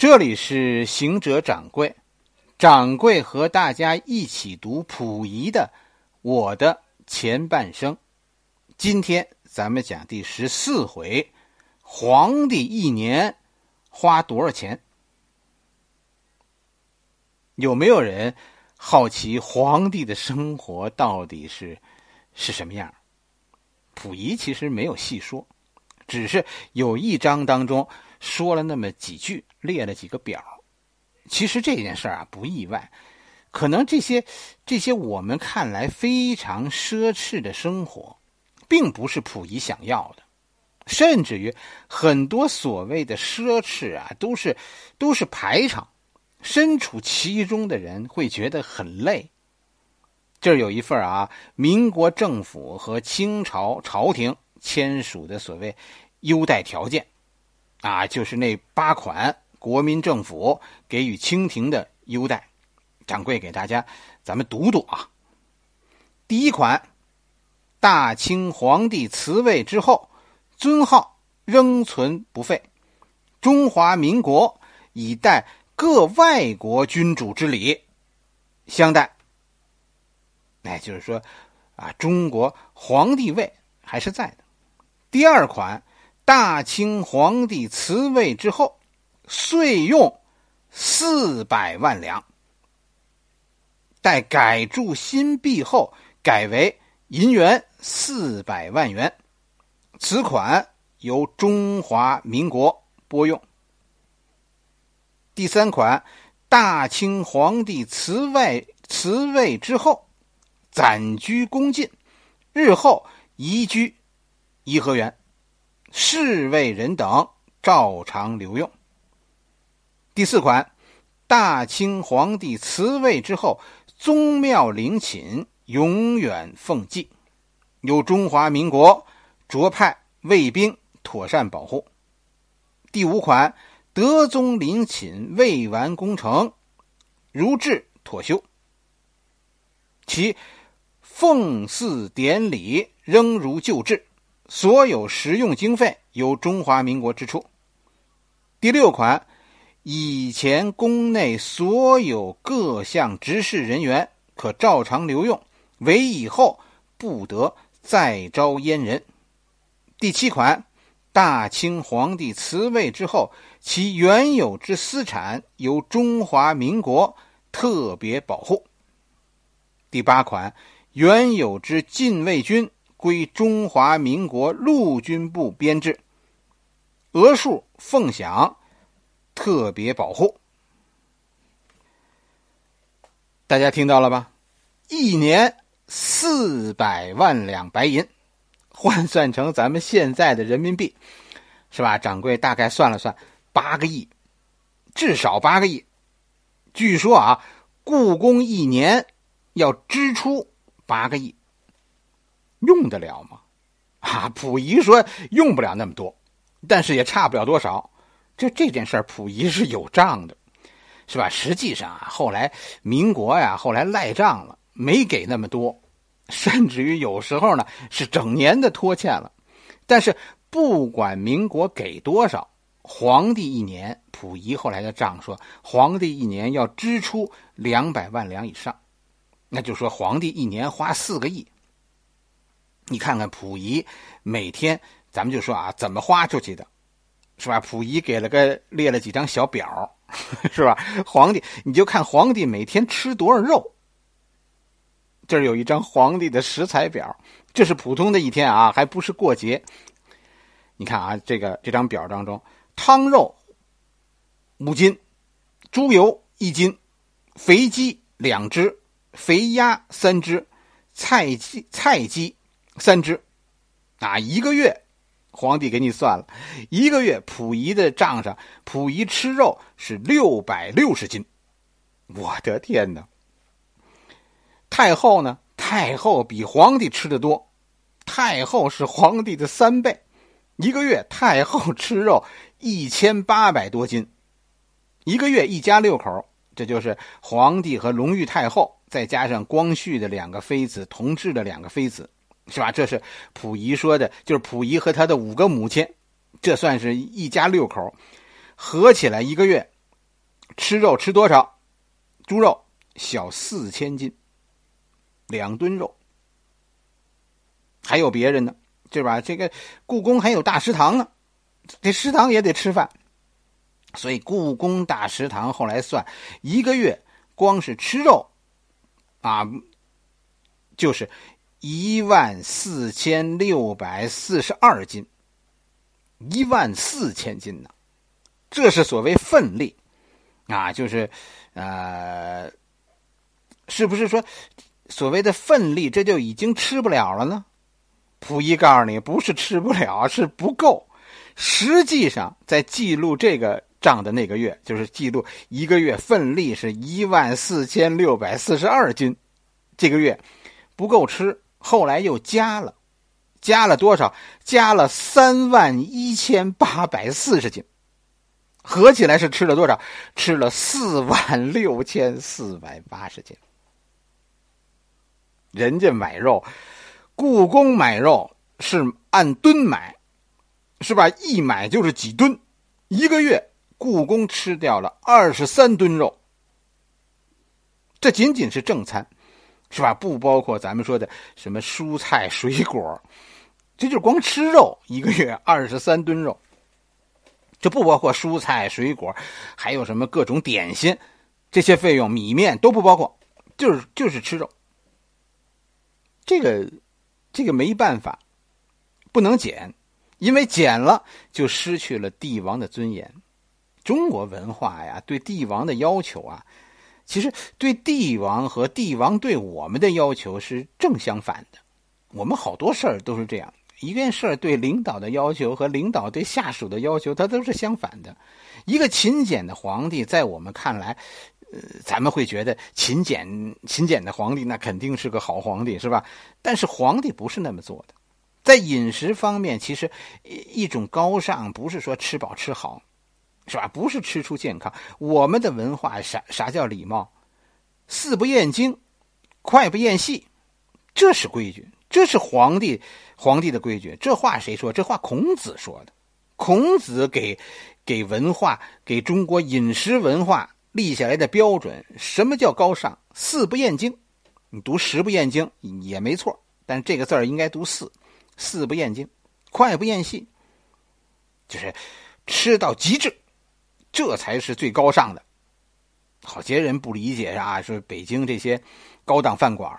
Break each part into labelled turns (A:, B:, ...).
A: 这里是行者掌柜，掌柜和大家一起读溥仪的《我的前半生》。今天咱们讲第十四回：皇帝一年花多少钱？有没有人好奇皇帝的生活到底是是什么样？溥仪其实没有细说，只是有一章当中说了那么几句。列了几个表，其实这件事啊不意外，可能这些这些我们看来非常奢侈的生活，并不是溥仪想要的，甚至于很多所谓的奢侈啊，都是都是排场，身处其中的人会觉得很累。这儿有一份啊，民国政府和清朝朝廷签署的所谓优待条件，啊，就是那八款。国民政府给予清廷的优待，掌柜给大家，咱们读读啊。第一款，大清皇帝辞位之后，尊号仍存不废，中华民国以待各外国君主之礼相待。哎，就是说，啊，中国皇帝位还是在的。第二款，大清皇帝辞位之后。岁用四百万两，待改铸新币后，改为银元四百万元。此款由中华民国拨用。第三款，大清皇帝辞位辞位之后，暂居宫禁，日后移居颐和园，侍卫人等照常留用。第四款，大清皇帝辞位之后，宗庙陵寝永远奉祭，由中华民国着派卫兵妥善保护。第五款，德宗陵寝未完工程，如制妥修，其奉祀典礼仍如旧制，所有实用经费由中华民国支出。第六款。以前宫内所有各项执事人员可照常留用，唯以后不得再招阉人。第七款，大清皇帝辞位之后，其原有之私产由中华民国特别保护。第八款，原有之禁卫军归中华民国陆军部编制，额数奉享。特别保护，大家听到了吧？一年四百万两白银，换算成咱们现在的人民币，是吧？掌柜大概算了算，八个亿，至少八个亿。据说啊，故宫一年要支出八个亿，用得了吗？啊，溥仪说用不了那么多，但是也差不了多少。就这件事儿，溥仪是有账的，是吧？实际上啊，后来民国呀，后来赖账了，没给那么多，甚至于有时候呢是整年的拖欠了。但是不管民国给多少，皇帝一年，溥仪后来的账说，皇帝一年要支出两百万两以上，那就说皇帝一年花四个亿。你看看溥仪每天，咱们就说啊，怎么花出去的？是吧？溥仪给了个列了几张小表，是吧？皇帝，你就看皇帝每天吃多少肉。这儿有一张皇帝的食材表，这是普通的一天啊，还不是过节。你看啊，这个这张表当中，汤肉五斤，猪油一斤，肥鸡两只，肥鸭三只，菜鸡菜鸡三只，啊，一个月。皇帝给你算了，一个月溥仪的账上，溥仪吃肉是六百六十斤。我的天哪！太后呢？太后比皇帝吃的多，太后是皇帝的三倍。一个月太后吃肉一千八百多斤，一个月一家六口，这就是皇帝和隆裕太后，再加上光绪的两个妃子，同治的两个妃子。是吧？这是溥仪说的，就是溥仪和他的五个母亲，这算是一家六口，合起来一个月吃肉吃多少？猪肉小四千斤，两吨肉。还有别人呢，对吧？这个故宫还有大食堂呢，这食堂也得吃饭。所以故宫大食堂后来算一个月，光是吃肉，啊，就是一万四千六百四十二斤，一万四千斤呢，这是所谓分力，啊，就是呃，是不是说所谓的分力，这就已经吃不了了呢？溥仪告诉你，不是吃不了，是不够。实际上，在记录这个。账的那个月，就是记录一个月奋力是一万四千六百四十二斤，这个月不够吃，后来又加了，加了多少？加了三万一千八百四十斤，合起来是吃了多少？吃了四万六千四百八十斤。人家买肉，故宫买肉是按吨买，是吧？一买就是几吨，一个月。故宫吃掉了二十三吨肉，这仅仅是正餐，是吧？不包括咱们说的什么蔬菜水果，这就是光吃肉，一个月二十三吨肉。这不包括蔬菜水果，还有什么各种点心，这些费用米面都不包括，就是就是吃肉。这个这个没办法，不能减，因为减了就失去了帝王的尊严。中国文化呀，对帝王的要求啊，其实对帝王和帝王对我们的要求是正相反的。我们好多事儿都是这样，一件事儿对领导的要求和领导对下属的要求，它都是相反的。一个勤俭的皇帝，在我们看来，呃，咱们会觉得勤俭勤俭的皇帝那肯定是个好皇帝，是吧？但是皇帝不是那么做的，在饮食方面，其实一种高尚不是说吃饱吃好。是吧？不是吃出健康。我们的文化啥啥叫礼貌？四不厌精，快不厌细，这是规矩，这是皇帝皇帝的规矩。这话谁说？这话孔子说的。孔子给给文化给中国饮食文化立下来的标准。什么叫高尚？四不厌精，你读十不厌精也没错，但这个字儿应该读四。四不厌精，快不厌细，就是吃到极致。这才是最高尚的。好些人不理解啊，说北京这些高档饭馆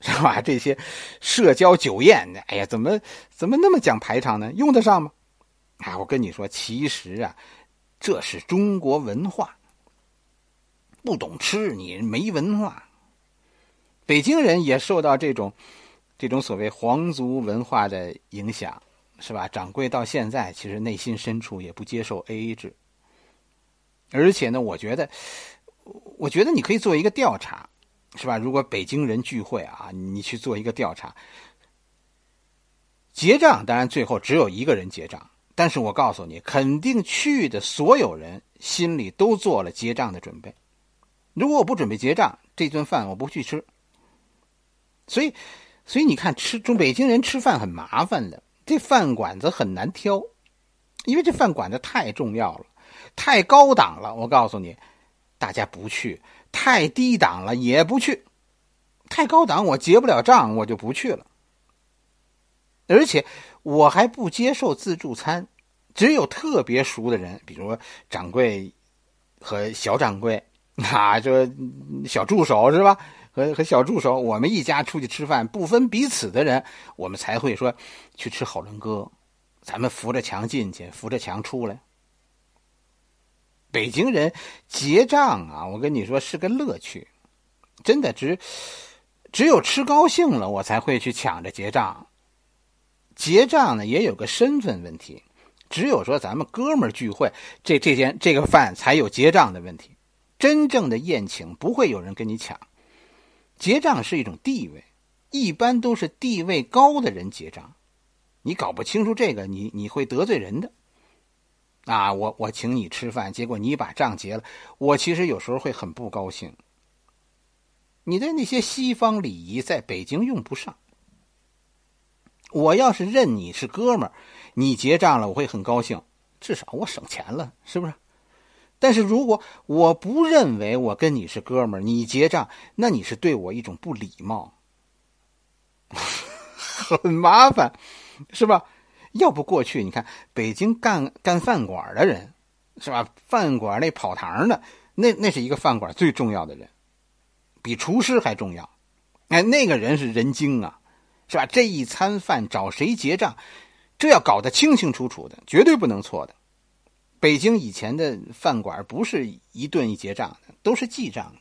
A: 是吧？这些社交酒宴，哎呀，怎么怎么那么讲排场呢？用得上吗？啊，我跟你说，其实啊，这是中国文化。不懂吃，你没文化。北京人也受到这种这种所谓皇族文化的影响，是吧？掌柜到现在其实内心深处也不接受 A A 制。而且呢，我觉得，我觉得你可以做一个调查，是吧？如果北京人聚会啊，你去做一个调查，结账，当然最后只有一个人结账，但是我告诉你，肯定去的所有人心里都做了结账的准备。如果我不准备结账，这顿饭我不去吃。所以，所以你看，吃中北京人吃饭很麻烦的，这饭馆子很难挑，因为这饭馆子太重要了。太高档了，我告诉你，大家不去；太低档了也不去。太高档我结不了账，我就不去了。而且我还不接受自助餐，只有特别熟的人，比如说掌柜和小掌柜，啊，这小助手是吧？和和小助手，我们一家出去吃饭，不分彼此的人，我们才会说去吃好伦哥，咱们扶着墙进去，扶着墙出来。北京人结账啊，我跟你说是个乐趣，真的只只有吃高兴了，我才会去抢着结账。结账呢也有个身份问题，只有说咱们哥们儿聚会，这这件这个饭才有结账的问题。真正的宴请不会有人跟你抢，结账是一种地位，一般都是地位高的人结账。你搞不清楚这个，你你会得罪人的。啊，我我请你吃饭，结果你把账结了，我其实有时候会很不高兴。你的那些西方礼仪在北京用不上。我要是认你是哥们儿，你结账了，我会很高兴，至少我省钱了，是不是？但是如果我不认为我跟你是哥们儿，你结账，那你是对我一种不礼貌，很麻烦，是吧？要不过去，你看北京干干饭馆的人，是吧？饭馆那跑堂的，那那是一个饭馆最重要的人，比厨师还重要。哎，那个人是人精啊，是吧？这一餐饭找谁结账，这要搞得清清楚楚的，绝对不能错的。北京以前的饭馆不是一顿一结账的，都是记账的。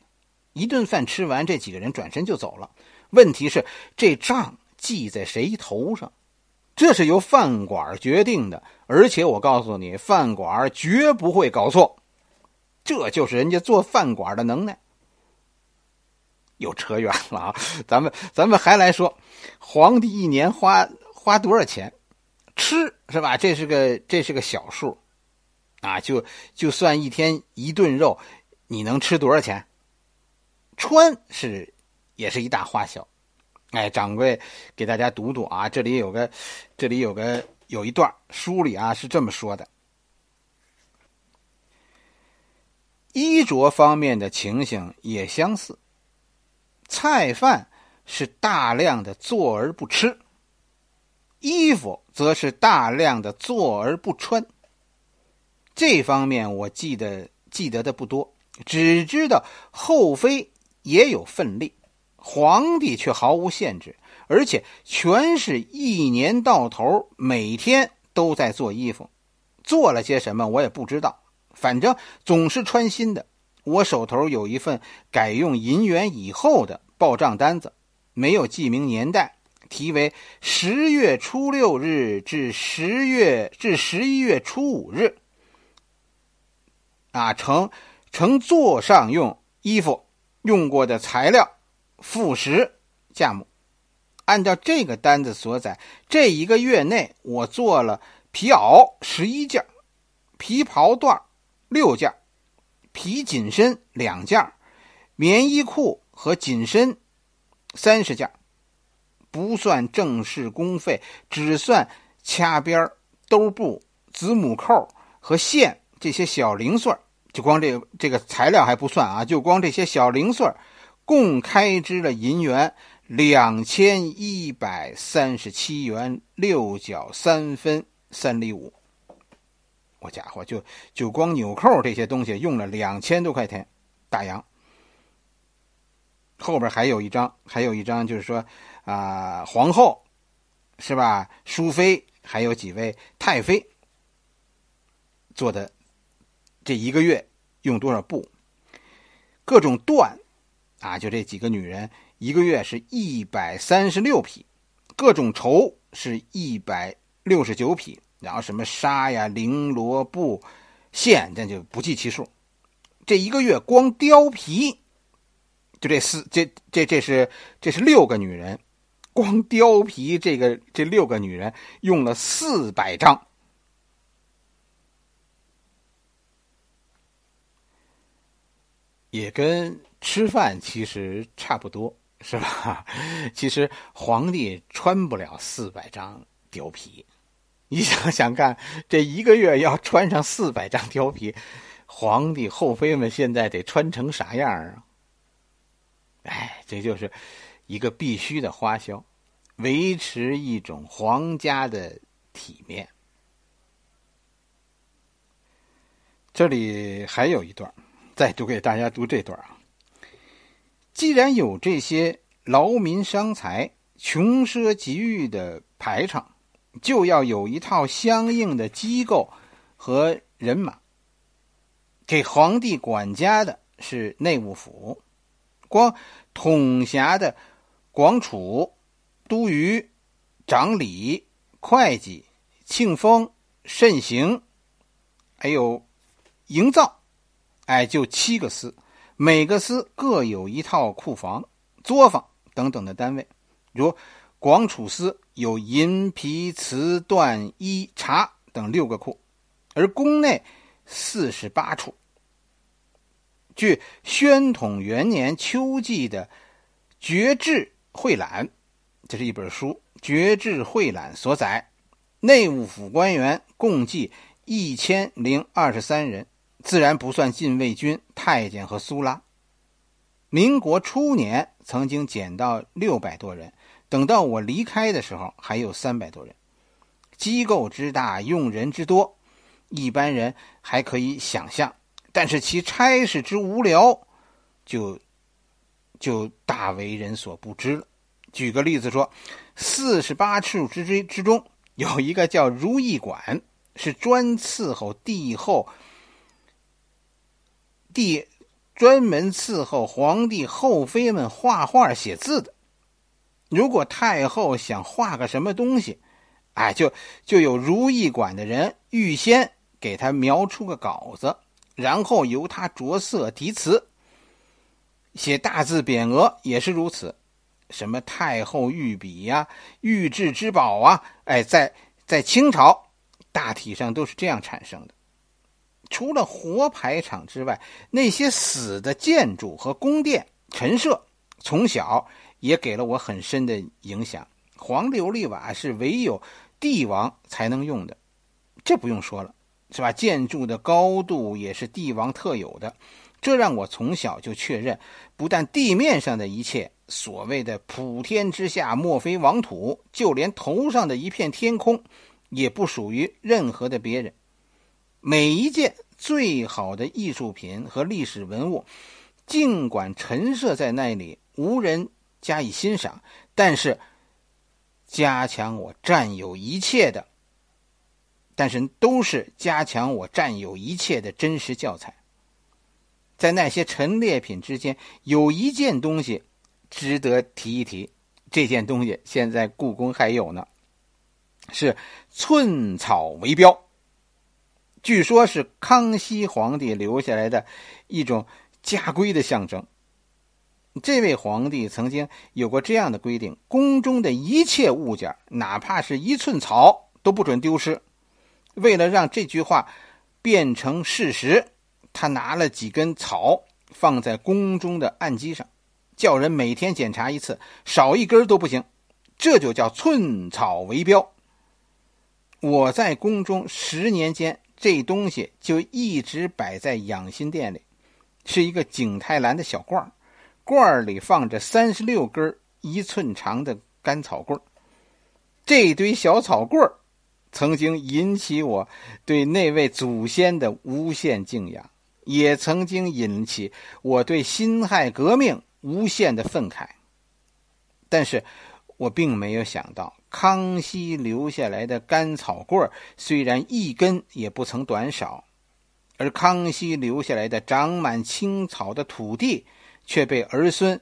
A: 一顿饭吃完，这几个人转身就走了。问题是这账记在谁头上？这是由饭馆决定的，而且我告诉你，饭馆绝不会搞错，这就是人家做饭馆的能耐。又扯远了啊，咱们咱们还来说，皇帝一年花花多少钱吃是吧？这是个这是个小数啊，就就算一天一顿肉，你能吃多少钱？穿是也是一大花销。哎，掌柜，给大家读读啊！这里有个，这里有个有一段书里啊是这么说的：衣着方面的情形也相似，菜饭是大量的做而不吃，衣服则是大量的做而不穿。这方面我记得记得的不多，只知道后妃也有份例。皇帝却毫无限制，而且全是一年到头，每天都在做衣服，做了些什么我也不知道，反正总是穿新的。我手头有一份改用银元以后的报账单子，没有记明年代，题为十月初六日至十月至十一月初五日。啊，成成做上用衣服用过的材料。副食价目，按照这个单子所载，这一个月内我做了皮袄十一件，皮袍缎六件，皮紧身两件，棉衣裤和紧身三十件，不算正式工费，只算掐边、兜布、子母扣和线这些小零碎就光这这个材料还不算啊，就光这些小零碎共开支了银元两千一百三十七元六角三分三厘五。我家伙，就就光纽扣这些东西用了两千多块钱，大洋。后边还有一张，还有一张，就是说啊，皇后是吧？淑妃还有几位太妃做的这一个月用多少布？各种缎。啊，就这几个女人，一个月是一百三十六匹，各种绸是一百六十九匹，然后什么纱呀、绫罗布、线，这就不计其数。这一个月光貂皮，就这四，这这这是这是六个女人，光貂皮这个这六个女人用了四百张，也跟。吃饭其实差不多，是吧？其实皇帝穿不了四百张貂皮，你想想看，这一个月要穿上四百张貂皮，皇帝后妃们现在得穿成啥样啊？哎，这就是一个必须的花销，维持一种皇家的体面。这里还有一段，再读给大家读这段啊。既然有这些劳民伤财、穷奢极欲的排场，就要有一套相应的机构和人马。给皇帝管家的是内务府，光统辖的广储、都虞、掌礼、会计、庆丰、慎行，还有营造，哎，就七个司。每个司各有一套库房、作坊等等的单位，如广储司有银皮瓷缎衣茶等六个库，而宫内四十八处。据宣统元年秋季的《绝志会览》，这是一本书，《绝志会览》所载，内务府官员共计一千零二十三人，自然不算禁卫军、太监和苏拉。民国初年曾经减到六百多人，等到我离开的时候还有三百多人。机构之大，用人之多，一般人还可以想象，但是其差事之无聊，就就大为人所不知了。举个例子说，四十八处之之之中，有一个叫如意馆，是专伺候帝后。帝专门伺候皇帝后妃们画画写字的。如果太后想画个什么东西，哎，就就有如意馆的人预先给他描出个稿子，然后由他着色题词。写大字匾额也是如此，什么太后御笔呀、御制之宝啊，哎，在在清朝大体上都是这样产生的。除了活牌场之外，那些死的建筑和宫殿陈设，从小也给了我很深的影响。黄琉璃瓦是唯有帝王才能用的，这不用说了，是吧？建筑的高度也是帝王特有的，这让我从小就确认，不但地面上的一切，所谓的普天之下莫非王土，就连头上的一片天空，也不属于任何的别人。每一件最好的艺术品和历史文物，尽管陈设在那里，无人加以欣赏，但是加强我占有一切的，但是都是加强我占有一切的真实教材。在那些陈列品之间，有一件东西值得提一提，这件东西现在故宫还有呢，是寸草为标。据说，是康熙皇帝留下来的一种家规的象征。这位皇帝曾经有过这样的规定：宫中的一切物件，哪怕是一寸草，都不准丢失。为了让这句话变成事实，他拿了几根草放在宫中的案几上，叫人每天检查一次，少一根都不行。这就叫寸草为标。我在宫中十年间。这东西就一直摆在养心殿里，是一个景泰蓝的小罐罐里放着三十六根一寸长的干草棍这堆小草棍曾经引起我对那位祖先的无限敬仰，也曾经引起我对辛亥革命无限的愤慨。但是，我并没有想到。康熙留下来的干草棍虽然一根也不曾短少，而康熙留下来的长满青草的土地却被儿孙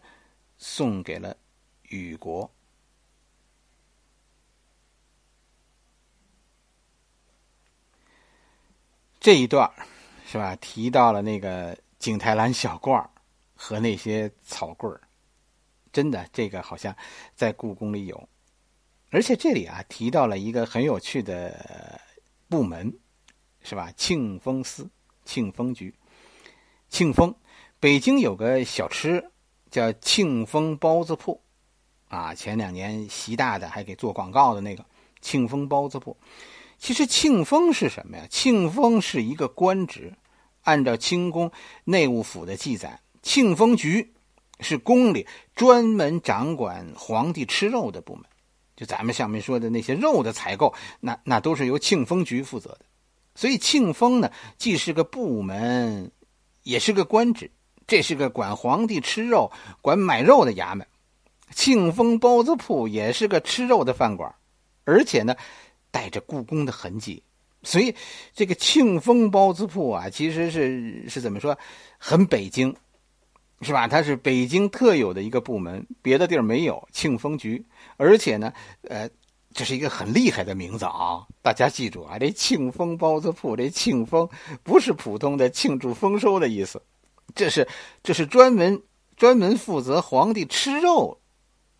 A: 送给了雨国。这一段是吧？提到了那个景泰蓝小罐和那些草棍真的，这个好像在故宫里有。而且这里啊提到了一个很有趣的部门，是吧？庆丰司、庆丰局、庆丰，北京有个小吃叫庆丰包子铺，啊，前两年习大的还给做广告的那个庆丰包子铺。其实庆丰是什么呀？庆丰是一个官职，按照清宫内务府的记载，庆丰局是宫里专门掌管皇帝吃肉的部门。就咱们上面说的那些肉的采购，那那都是由庆丰局负责的，所以庆丰呢，既是个部门，也是个官职，这是个管皇帝吃肉、管买肉的衙门。庆丰包子铺也是个吃肉的饭馆，而且呢，带着故宫的痕迹，所以这个庆丰包子铺啊，其实是是怎么说，很北京。是吧？它是北京特有的一个部门，别的地儿没有。庆丰局，而且呢，呃，这是一个很厉害的名字啊！大家记住啊，这庆丰包子铺，这庆丰不是普通的庆祝丰收的意思，这是这是专门专门负责皇帝吃肉，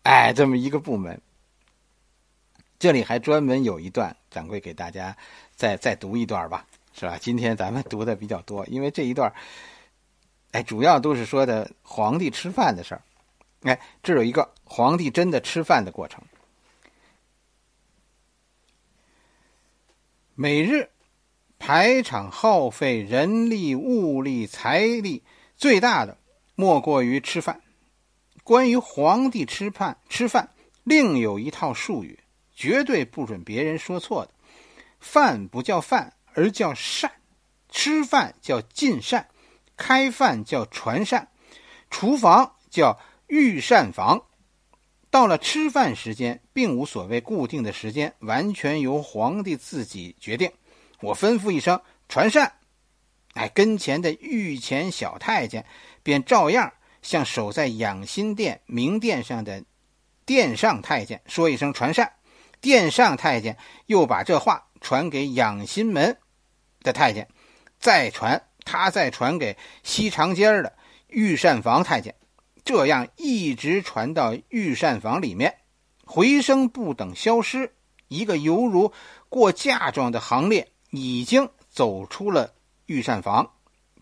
A: 哎，这么一个部门。这里还专门有一段，掌柜给大家再再读一段吧，是吧？今天咱们读的比较多，因为这一段。哎，主要都是说的皇帝吃饭的事儿。哎，这有一个皇帝真的吃饭的过程。每日排场耗费人力、物力、财力最大的，莫过于吃饭。关于皇帝吃饭，吃饭另有一套术语，绝对不准别人说错的。饭不叫饭，而叫膳；吃饭叫进膳，开饭叫传膳，厨房叫御膳房。到了吃饭时间，并无所谓固定的时间，完全由皇帝自己决定。我吩咐一声传膳，哎，跟前的御前小太监便照样向守在养心殿明殿上的殿上太监说一声传膳，殿上太监又把这话传给养心门的太监，再传他再传给西长街的御膳房太监，这样一直传到御膳房里面，回声不等消失，一个犹如过嫁妆的行列。已经走出了御膳房，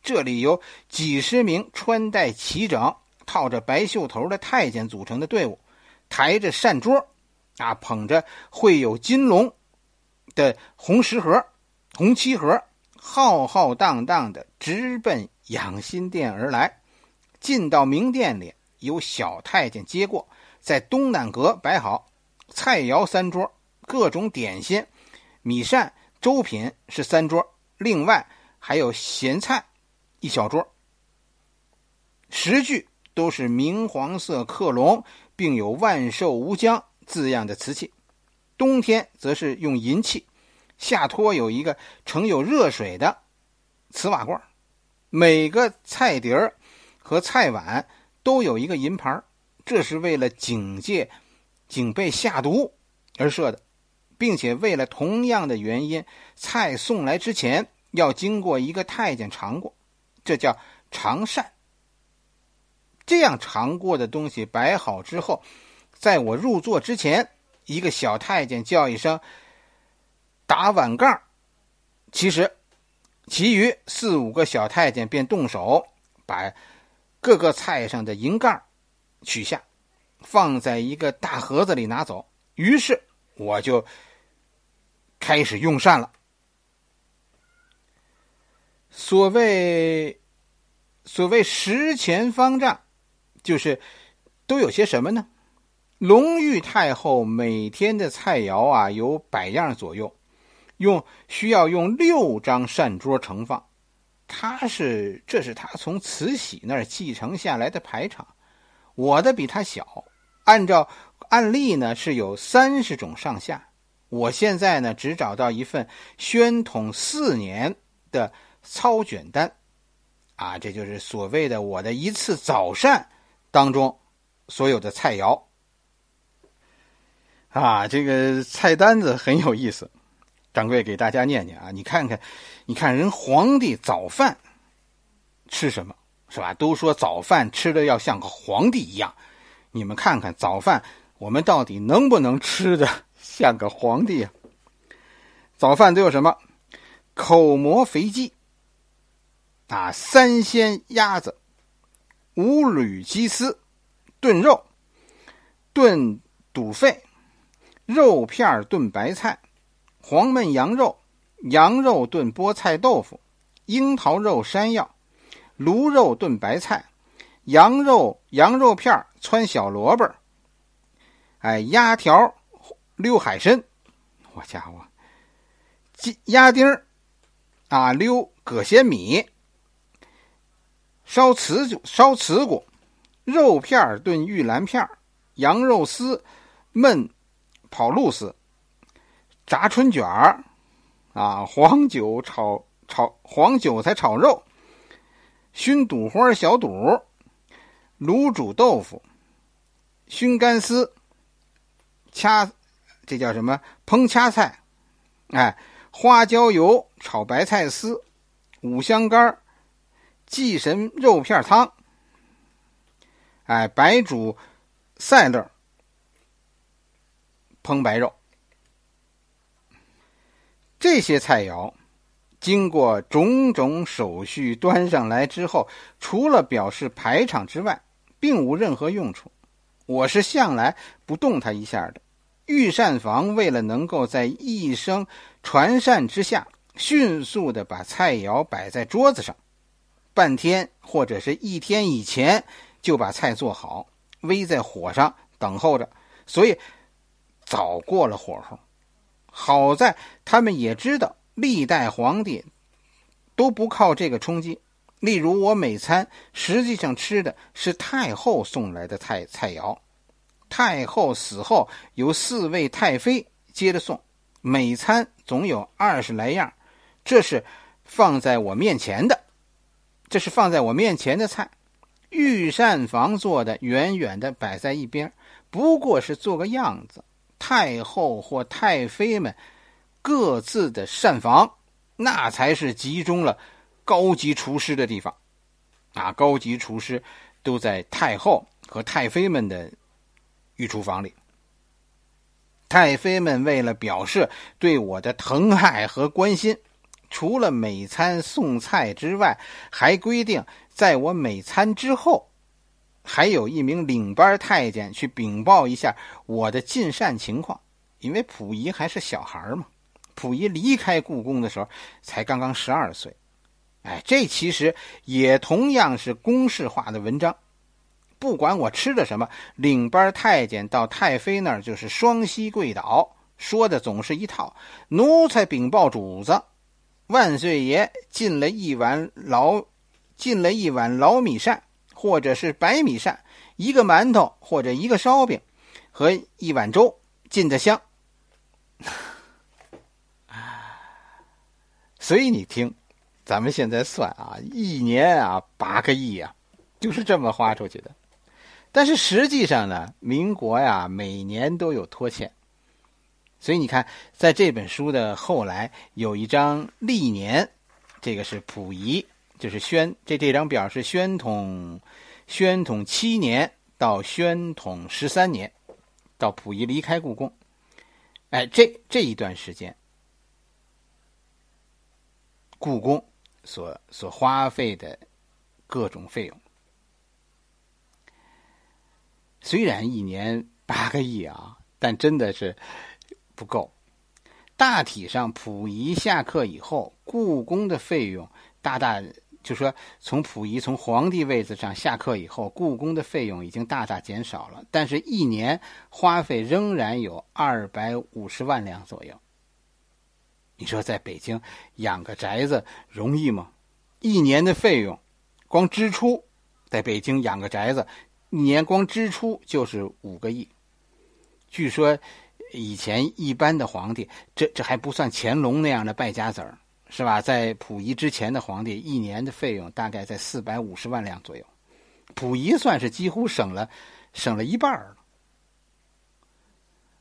A: 这里有几十名穿戴齐整、套着白袖头的太监组成的队伍，抬着膳桌，啊，捧着绘有金龙的红食盒、红漆盒，浩浩荡荡的直奔养心殿而来。进到明殿里，有小太监接过，在东南阁摆好菜肴三桌，各种点心、米膳。粥品是三桌，另外还有咸菜一小桌。十句都是明黄色刻龙，并有“万寿无疆”字样的瓷器。冬天则是用银器，下托有一个盛有热水的瓷瓦罐。每个菜碟儿和菜碗都有一个银牌，这是为了警戒警备下毒而设的。并且为了同样的原因，菜送来之前要经过一个太监尝过，这叫尝膳。这样尝过的东西摆好之后，在我入座之前，一个小太监叫一声“打碗盖其实，其余四五个小太监便动手把各个菜上的银盖取下，放在一个大盒子里拿走。于是我就。开始用膳了。所谓所谓食前方丈，就是都有些什么呢？隆裕太后每天的菜肴啊，有百样左右，用需要用六张膳桌盛放。他是这是他从慈禧那儿继承下来的排场，我的比他小。按照案例呢，是有三十种上下。我现在呢，只找到一份宣统四年的操卷单，啊，这就是所谓的我的一次早膳当中所有的菜肴。啊，这个菜单子很有意思，掌柜给大家念念啊，你看看，你看人皇帝早饭吃什么是吧？都说早饭吃的要像个皇帝一样，你们看看早饭我们到底能不能吃的？像个皇帝啊！早饭都有什么？口蘑肥鸡啊，三鲜鸭子，五缕鸡丝，炖肉，炖肚肺，肉片炖白菜，黄焖羊肉，羊肉炖菠菜豆腐，樱桃肉山药，卤肉炖白菜，羊肉羊肉片汆小萝卜哎，鸭条。溜海参，我家伙，鸡鸭丁啊，溜葛鲜米，烧瓷烧瓷骨，肉片炖玉兰片羊肉丝焖跑路丝，炸春卷儿啊，黄酒炒炒黄韭菜炒肉，熏肚花小肚，卤煮豆腐，熏干丝，掐。这叫什么？烹掐菜，哎，花椒油炒白菜丝，五香干祭神肉片汤，哎，白煮赛乐，烹白肉。这些菜肴经过种种手续端上来之后，除了表示排场之外，并无任何用处。我是向来不动它一下的。御膳房为了能够在一声传膳之下迅速的把菜肴摆在桌子上，半天或者是一天以前就把菜做好，煨在火上等候着，所以早过了火候。好在他们也知道，历代皇帝都不靠这个充饥。例如，我每餐实际上吃的是太后送来的菜菜肴，太后死后由四位太妃接着送，每餐总有二十来样。这是放在我面前的，这是放在我面前的菜，御膳房做的，远远的摆在一边，不过是做个样子。太后或太妃们各自的膳房，那才是集中了高级厨师的地方，啊，高级厨师都在太后和太妃们的御厨房里。太妃们为了表示对我的疼爱和关心。除了每餐送菜之外，还规定在我每餐之后，还有一名领班太监去禀报一下我的进膳情况。因为溥仪还是小孩嘛，溥仪离开故宫的时候才刚刚十二岁。哎，这其实也同样是公式化的文章。不管我吃的什么，领班太监到太妃那儿就是双膝跪倒，说的总是一套：奴才禀报主子。万岁爷进了一碗老，进了一碗老米膳，或者是白米膳，一个馒头或者一个烧饼，和一碗粥，进的香。所以你听，咱们现在算啊，一年啊八个亿啊，就是这么花出去的。但是实际上呢，民国呀每年都有拖欠。所以你看，在这本书的后来有一张历年，这个是溥仪，就是宣这这张表是宣统，宣统七年到宣统十三年，到溥仪离开故宫，哎，这这一段时间，故宫所所花费的各种费用，虽然一年八个亿啊，但真的是。不够，大体上，溥仪下课以后，故宫的费用大大就说从溥仪从皇帝位子上下课以后，故宫的费用已经大大减少了，但是一年花费仍然有二百五十万两左右。你说在北京养个宅子容易吗？一年的费用，光支出，在北京养个宅子，一年光支出就是五个亿。据说。以前一般的皇帝，这这还不算乾隆那样的败家子儿，是吧？在溥仪之前的皇帝，一年的费用大概在四百五十万两左右。溥仪算是几乎省了，省了一半了。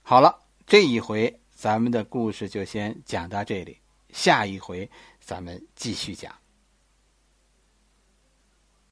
A: 好了，这一回咱们的故事就先讲到这里，下一回咱们继续讲。